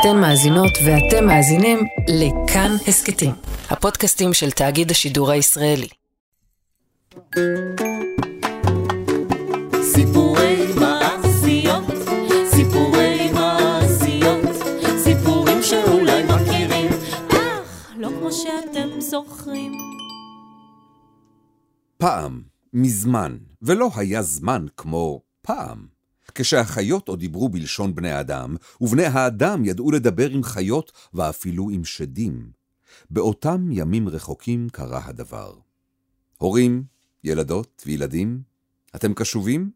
אתן מאזינות ואתם מאזינים לכאן הסכתים, הפודקאסטים של תאגיד השידור הישראלי. סיפורי מעשיות, סיפורי מעשיות, סיפורים שאולי מכירים, אך לא כמו שאתם זוכרים. פעם, מזמן, ולא היה זמן כמו פעם. כשהחיות עוד דיברו בלשון בני האדם, ובני האדם ידעו לדבר עם חיות ואפילו עם שדים. באותם ימים רחוקים קרה הדבר. הורים, ילדות וילדים, אתם קשובים?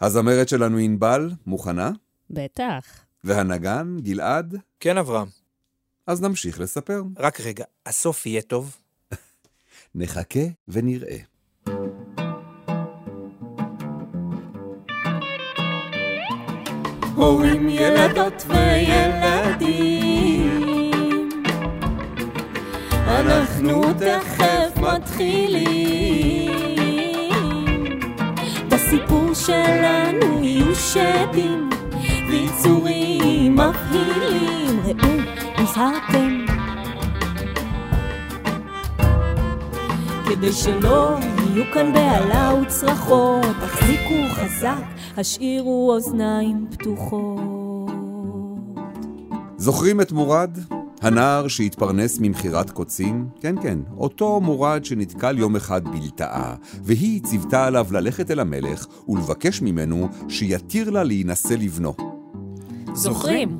הזמרת שלנו ענבל, מוכנה? בטח. והנגן, גלעד? כן, אברהם. אז נמשיך לספר. רק רגע, הסוף יהיה טוב? נחכה ונראה. הורים, ילדות וילדים, אנחנו תכף מתחילים. בסיפור שלנו יהיו שדים ויצורים מבהילים. ראו, נזהרתם. כדי שלא יהיו כאן בהלה וצרחות, תחזיקו חזק, השאירו אוזניים פתוחות. זוכרים את מורד? הנער שהתפרנס ממכירת קוצים? כן, כן, אותו מורד שנתקל יום אחד בלטאה, והיא ציוותה עליו ללכת אל המלך ולבקש ממנו שיתיר לה להינשא לבנו. זוכרים?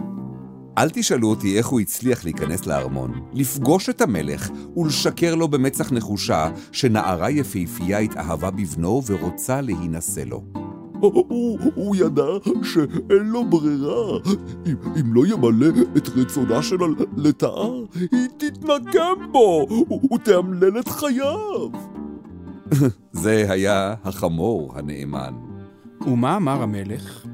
אל תשאלו אותי איך הוא הצליח להיכנס לארמון, לפגוש את המלך ולשקר לו במצח נחושה שנערה יפהפייה התאהבה בבנו ורוצה להינשא לו. הוא, הוא ידע שאין לו ברירה. אם, אם לא ימלא את רצונה של הלטאה, היא תתנקם בו ותאמלל את חייו. זה היה החמור הנאמן. ומה אמר המלך?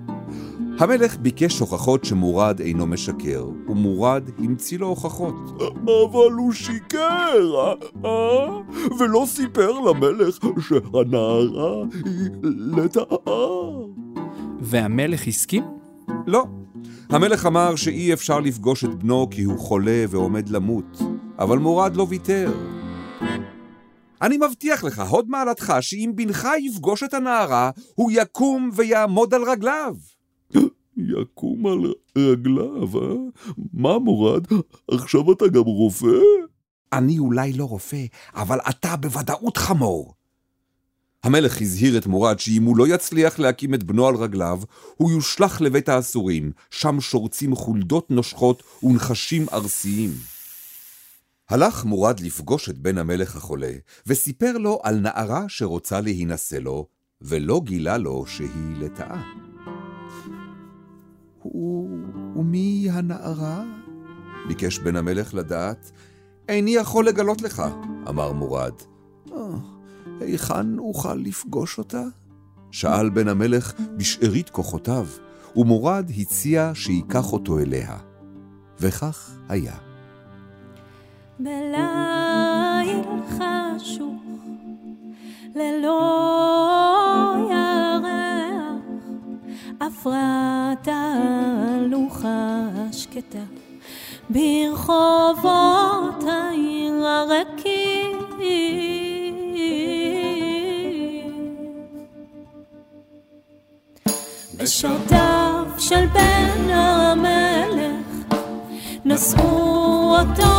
המלך ביקש הוכחות שמורד אינו משקר, ומורד המציא לו הוכחות. אבל הוא שיקר, אה? אה? ולא סיפר למלך שהנערה היא לטאה. והמלך הסכים? לא. המלך אמר שאי אפשר לפגוש את בנו כי הוא חולה ועומד למות, אבל מורד לא ויתר. אני מבטיח לך, הוד מעלתך, שאם בנך יפגוש את הנערה, הוא יקום ויעמוד על רגליו. יקום על רגליו, אה? מה מורד? עכשיו אתה גם רופא? אני אולי לא רופא, אבל אתה בוודאות חמור. המלך הזהיר את מורד שאם הוא לא יצליח להקים את בנו על רגליו, הוא יושלך לבית האסורים, שם שורצים חולדות נושכות ונחשים ארסיים. הלך מורד לפגוש את בן המלך החולה, וסיפר לו על נערה שרוצה להינשא לו, ולא גילה לו שהיא לטאה. ומי הנערה? ביקש בן המלך לדעת. איני יכול לגלות לך, אמר מורד. היכן אוכל לפגוש אותה? שאל בן המלך בשארית כוחותיו, ומורד הציע שייקח אותו אליה. וכך היה. בליל חשוך, ללא עברה תהלוכה שקטה ברחובות העיר הרכים. בשעותיו של בן המלך נשאו אותו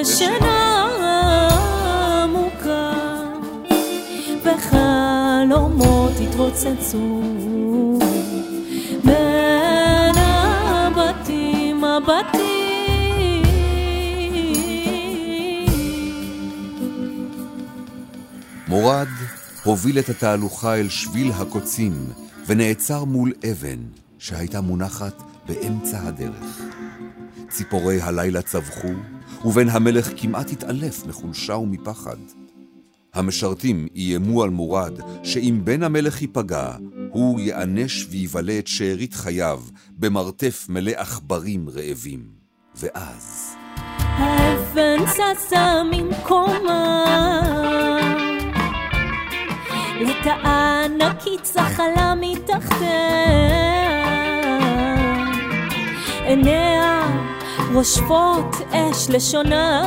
בשינה עמוקה וחלומות התרוצצו בין הבתים הבתים מורד הוביל את התהלוכה אל שביל הקוצים, ונעצר מול אבן שהייתה מונחת באמצע הדרך. ציפורי הלילה צווחו, ובן המלך כמעט התעלף מחולשה ומפחד. המשרתים איימו על מורד שאם בן המלך ייפגע, הוא ייענש ויבלה את שארית חייו במרתף מלא עכברים רעבים. ואז... האבן זזה ממקומה לטאה ענקית זחלה מתחתיה עיניה רושפות אש לשונה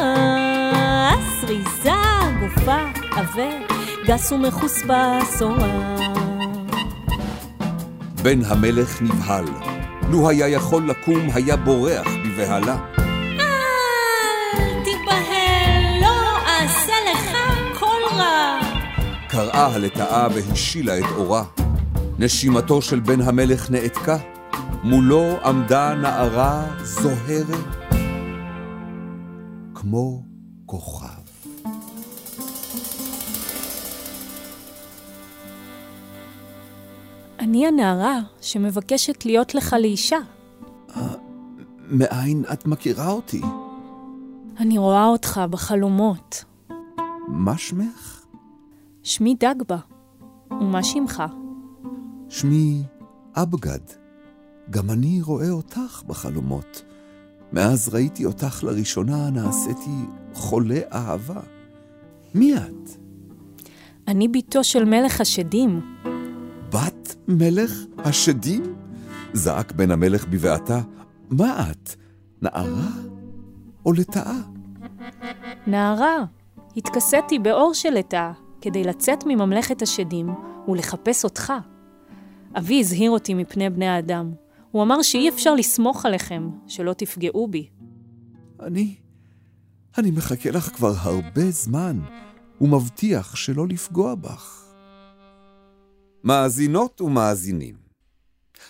סריזה גופה עבה גס ומחוספס עורה בן המלך נבהל. לו היה יכול לקום, היה בורח בבהלה. אל תיבהל, לא אעשה לך כל רע. קראה הלטאה והשילה את אורה. נשימתו של בן המלך נעתקה, מולו עמדה נערה זוהרת, כמו כוכב. אני הנערה שמבקשת להיות לך לאישה. מאין את מכירה אותי? אני רואה אותך בחלומות. מה שמך? שמי דגבה. ומה שמך? שמי אבגד. גם אני רואה אותך בחלומות. מאז ראיתי אותך לראשונה נעשיתי חולה אהבה. מי את? אני בתו של מלך השדים. בת מלך השדים? זעק בן המלך בבעתה, מה את? נערה או לטאה? נערה, התכסיתי באור של לטאה כדי לצאת מממלכת השדים ולחפש אותך. אבי הזהיר אותי מפני בני האדם. הוא אמר שאי אפשר לסמוך עליכם, שלא תפגעו בי. אני, אני מחכה לך כבר הרבה זמן, ומבטיח שלא לפגוע בך. מאזינות ומאזינים,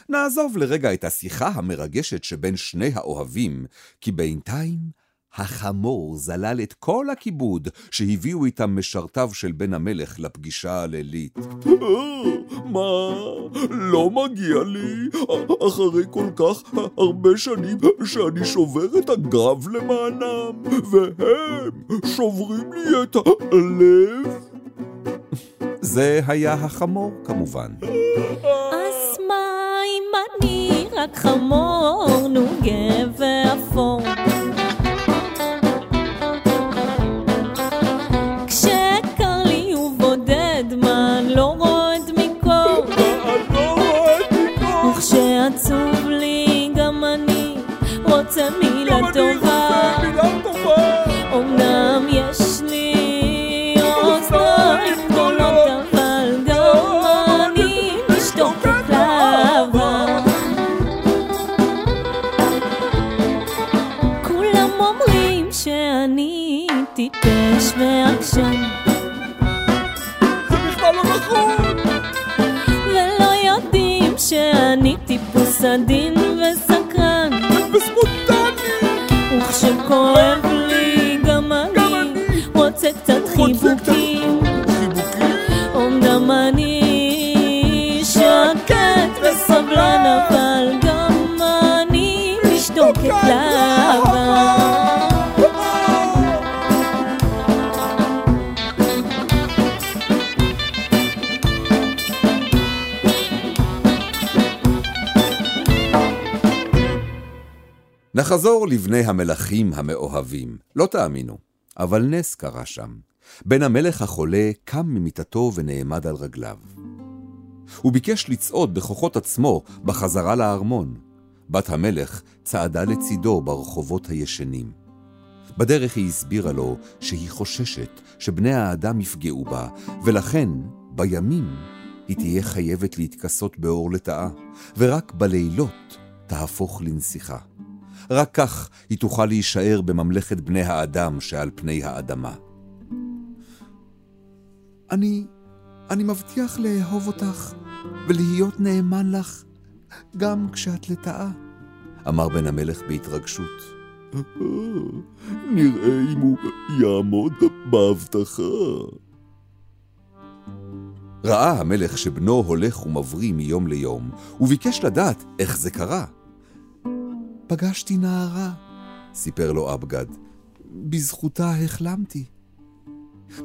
נעזוב לרגע את השיחה המרגשת שבין שני האוהבים, כי בינתיים החמור זלל את כל הכיבוד שהביאו איתם משרתיו של בן המלך לפגישה הלילית. מה? לא מגיע לי? אחרי כל כך הרבה שנים שאני שובר את הגב למענם, והם שוברים לי את הלב? זה היה החמור, כמובן. אז מה אם אני רק חמור נוגה ואפור? כשקר כולם אומרים שאני טיפש ועקשן זה בכלל לא נכון. ולא יודעים שאני טיפוס עדין וסקרן וספונטני. וכשכואב לי גם אני רוצה קצת חיבוקים. אמנם אני שקט וסבלן אבל גם אני משתוקק לאהבה נחזור לבני המלכים המאוהבים. לא תאמינו, אבל נס קרה שם. בן המלך החולה קם ממיטתו ונעמד על רגליו. הוא ביקש לצעוד בכוחות עצמו בחזרה לארמון. בת המלך צעדה לצידו ברחובות הישנים. בדרך היא הסבירה לו שהיא חוששת שבני האדם יפגעו בה, ולכן, בימים, היא תהיה חייבת להתכסות באור לטאה, ורק בלילות תהפוך לנסיכה. רק כך היא תוכל להישאר בממלכת בני האדם שעל פני האדמה. אני, אני מבטיח לאהוב אותך ולהיות נאמן לך גם כשאת לטאה, אמר בן המלך בהתרגשות. נראה אם הוא יעמוד בהבטחה. ראה המלך שבנו הולך ומבריא מיום ליום, וביקש לדעת איך זה קרה. פגשתי נערה, סיפר לו אבגד. בזכותה החלמתי.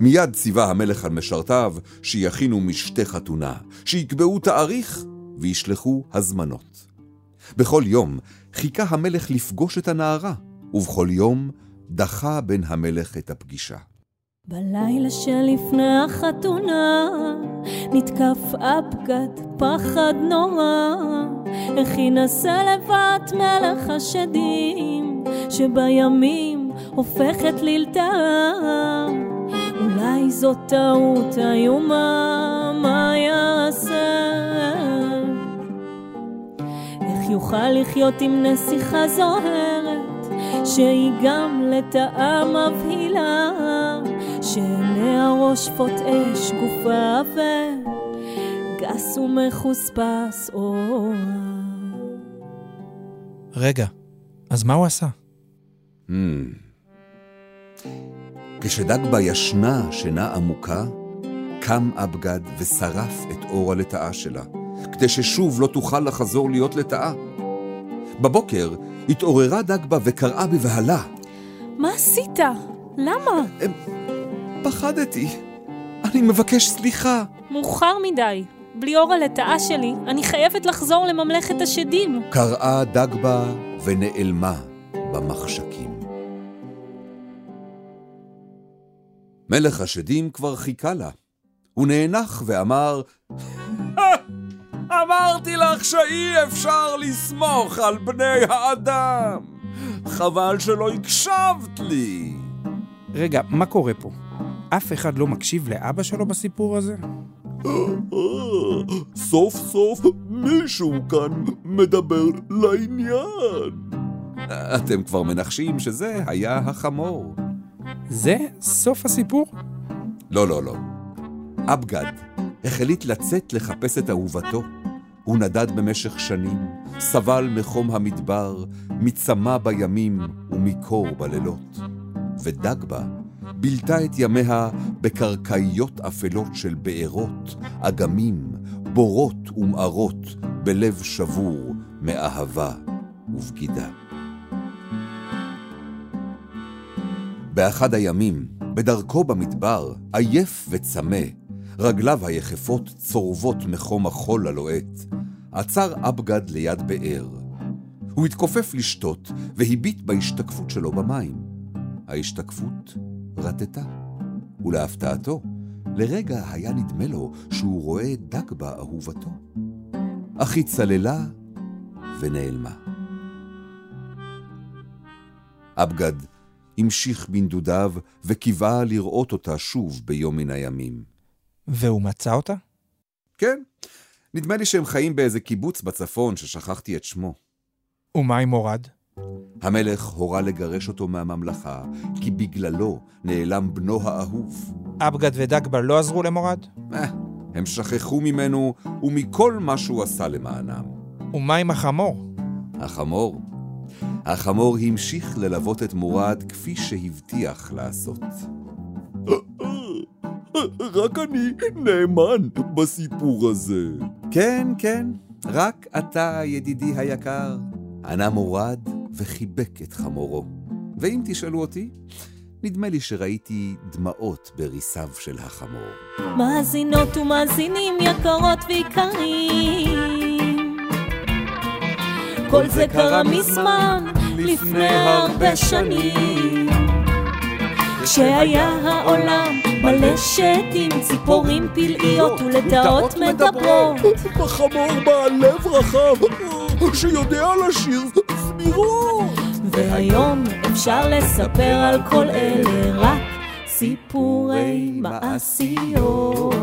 מיד ציווה המלך על משרתיו שיכינו משתה חתונה, שיקבעו תאריך וישלחו הזמנות. בכל יום חיכה המלך לפגוש את הנערה, ובכל יום דחה בן המלך את הפגישה. בלילה שלפני החתונה נתקף אבגד פחד נורא איך ינסה לבת מלך השדים שבימים הופכת ללטה אולי זאת טעות איומה מה יעשה? איך יוכל לחיות עם נסיכה זוהרת שהיא גם לטאה מבהילה שעיניה רושפות אש גופה וגס ומחוספס אורה. רגע, אז מה הוא עשה? Hmm. כשדגבה ישנה שינה עמוקה, קם אבגד ושרף את אור הלטאה שלה, כדי ששוב לא תוכל לחזור להיות לטאה. בבוקר התעוררה דגבה וקראה בבהלה. מה עשית? למה? פחדתי. אני מבקש סליחה. מאוחר מדי. בלי אור הלטאה שלי, אני חייבת לחזור לממלכת השדים. קראה דגבה ונעלמה במחשכים. מלך השדים כבר חיכה לה. הוא נאנח ואמר, אמרתי לך שאי אפשר לסמוך על בני האדם. חבל שלא הקשבת לי. רגע, מה קורה פה? אף אחד לא מקשיב לאבא שלו בסיפור הזה? סוף סוף מישהו כאן מדבר לעניין. אתם כבר מנחשים שזה היה החמור. זה סוף הסיפור? לא, לא, לא. אבגד החליט לצאת לחפש את אהובתו. הוא נדד במשך שנים, סבל מחום המדבר, מצמא בימים ומקור בלילות. ודגבה בילתה את ימיה בקרקעיות אפלות של בארות, אגמים, בורות ומערות, בלב שבור מאהבה ובגידה. באחד הימים, בדרכו במדבר, עייף וצמא, רגליו היחפות צורבות מחום החול הלוהט, עצר אבגד ליד באר. הוא התכופף לשתות והביט בהשתקפות שלו במים. ההשתקפות רטטה, ולהפתעתו, לרגע היה נדמה לו שהוא רואה דגבה אהובתו. אך היא צללה ונעלמה. אבגד המשיך בנדודיו וקיווה לראות אותה שוב ביום מן הימים. והוא מצא אותה? כן, נדמה לי שהם חיים באיזה קיבוץ בצפון ששכחתי את שמו. ומה עם מורד? המלך הורה לגרש אותו מהממלכה, כי בגללו נעלם בנו האהוב. אבגד ודגבה לא עזרו למורד? אה, הם שכחו ממנו ומכל מה שהוא עשה למענם. ומה עם החמור? החמור? החמור המשיך ללוות את מורד כפי שהבטיח לעשות. רק אני נאמן בסיפור הזה. כן, כן, רק אתה, ידידי היקר. ענה מורד וחיבק את חמורו. ואם תשאלו אותי, נדמה לי שראיתי דמעות בריסיו של החמור. מאזינות ומאזינים יקרות ויקרים כל זה קרה מזמן, לפני הרבה שנים כשהיה העולם מלא שתים, ציפורים פלאיות ולטאות מדברות בחמור בעל לב רחב, שיודע לשיר והיום אפשר לספר על כל אלה רק סיפורי מעשיות.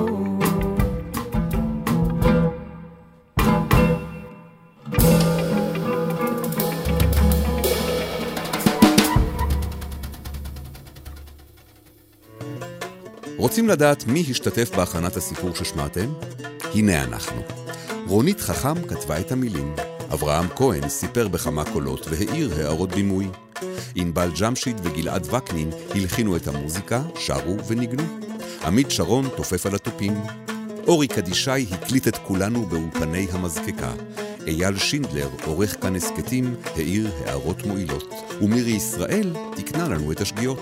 רוצים לדעת מי השתתף בהכנת הסיפור ששמעתם? הנה אנחנו. רונית חכם כתבה את המילים. אברהם כהן סיפר בכמה קולות והעיר הערות בימוי. ענבל ג'משיד וגלעד וקנין הלחינו את המוזיקה, שרו וניגנו. עמית שרון תופף על התופים. אורי קדישאי הקליט את כולנו באולפני המזקקה. אייל שינדלר, עורך כאן הסכתים, העיר הערות מועילות. ומירי ישראל תיקנה לנו את השגיאות.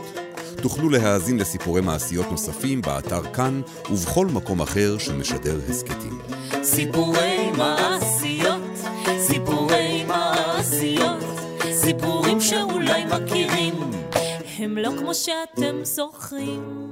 תוכלו להאזין לסיפורי מעשיות נוספים באתר כאן ובכל מקום אחר שמשדר הסכתים. סיפורי מעשיות, לא כמו שאתם זוכרים.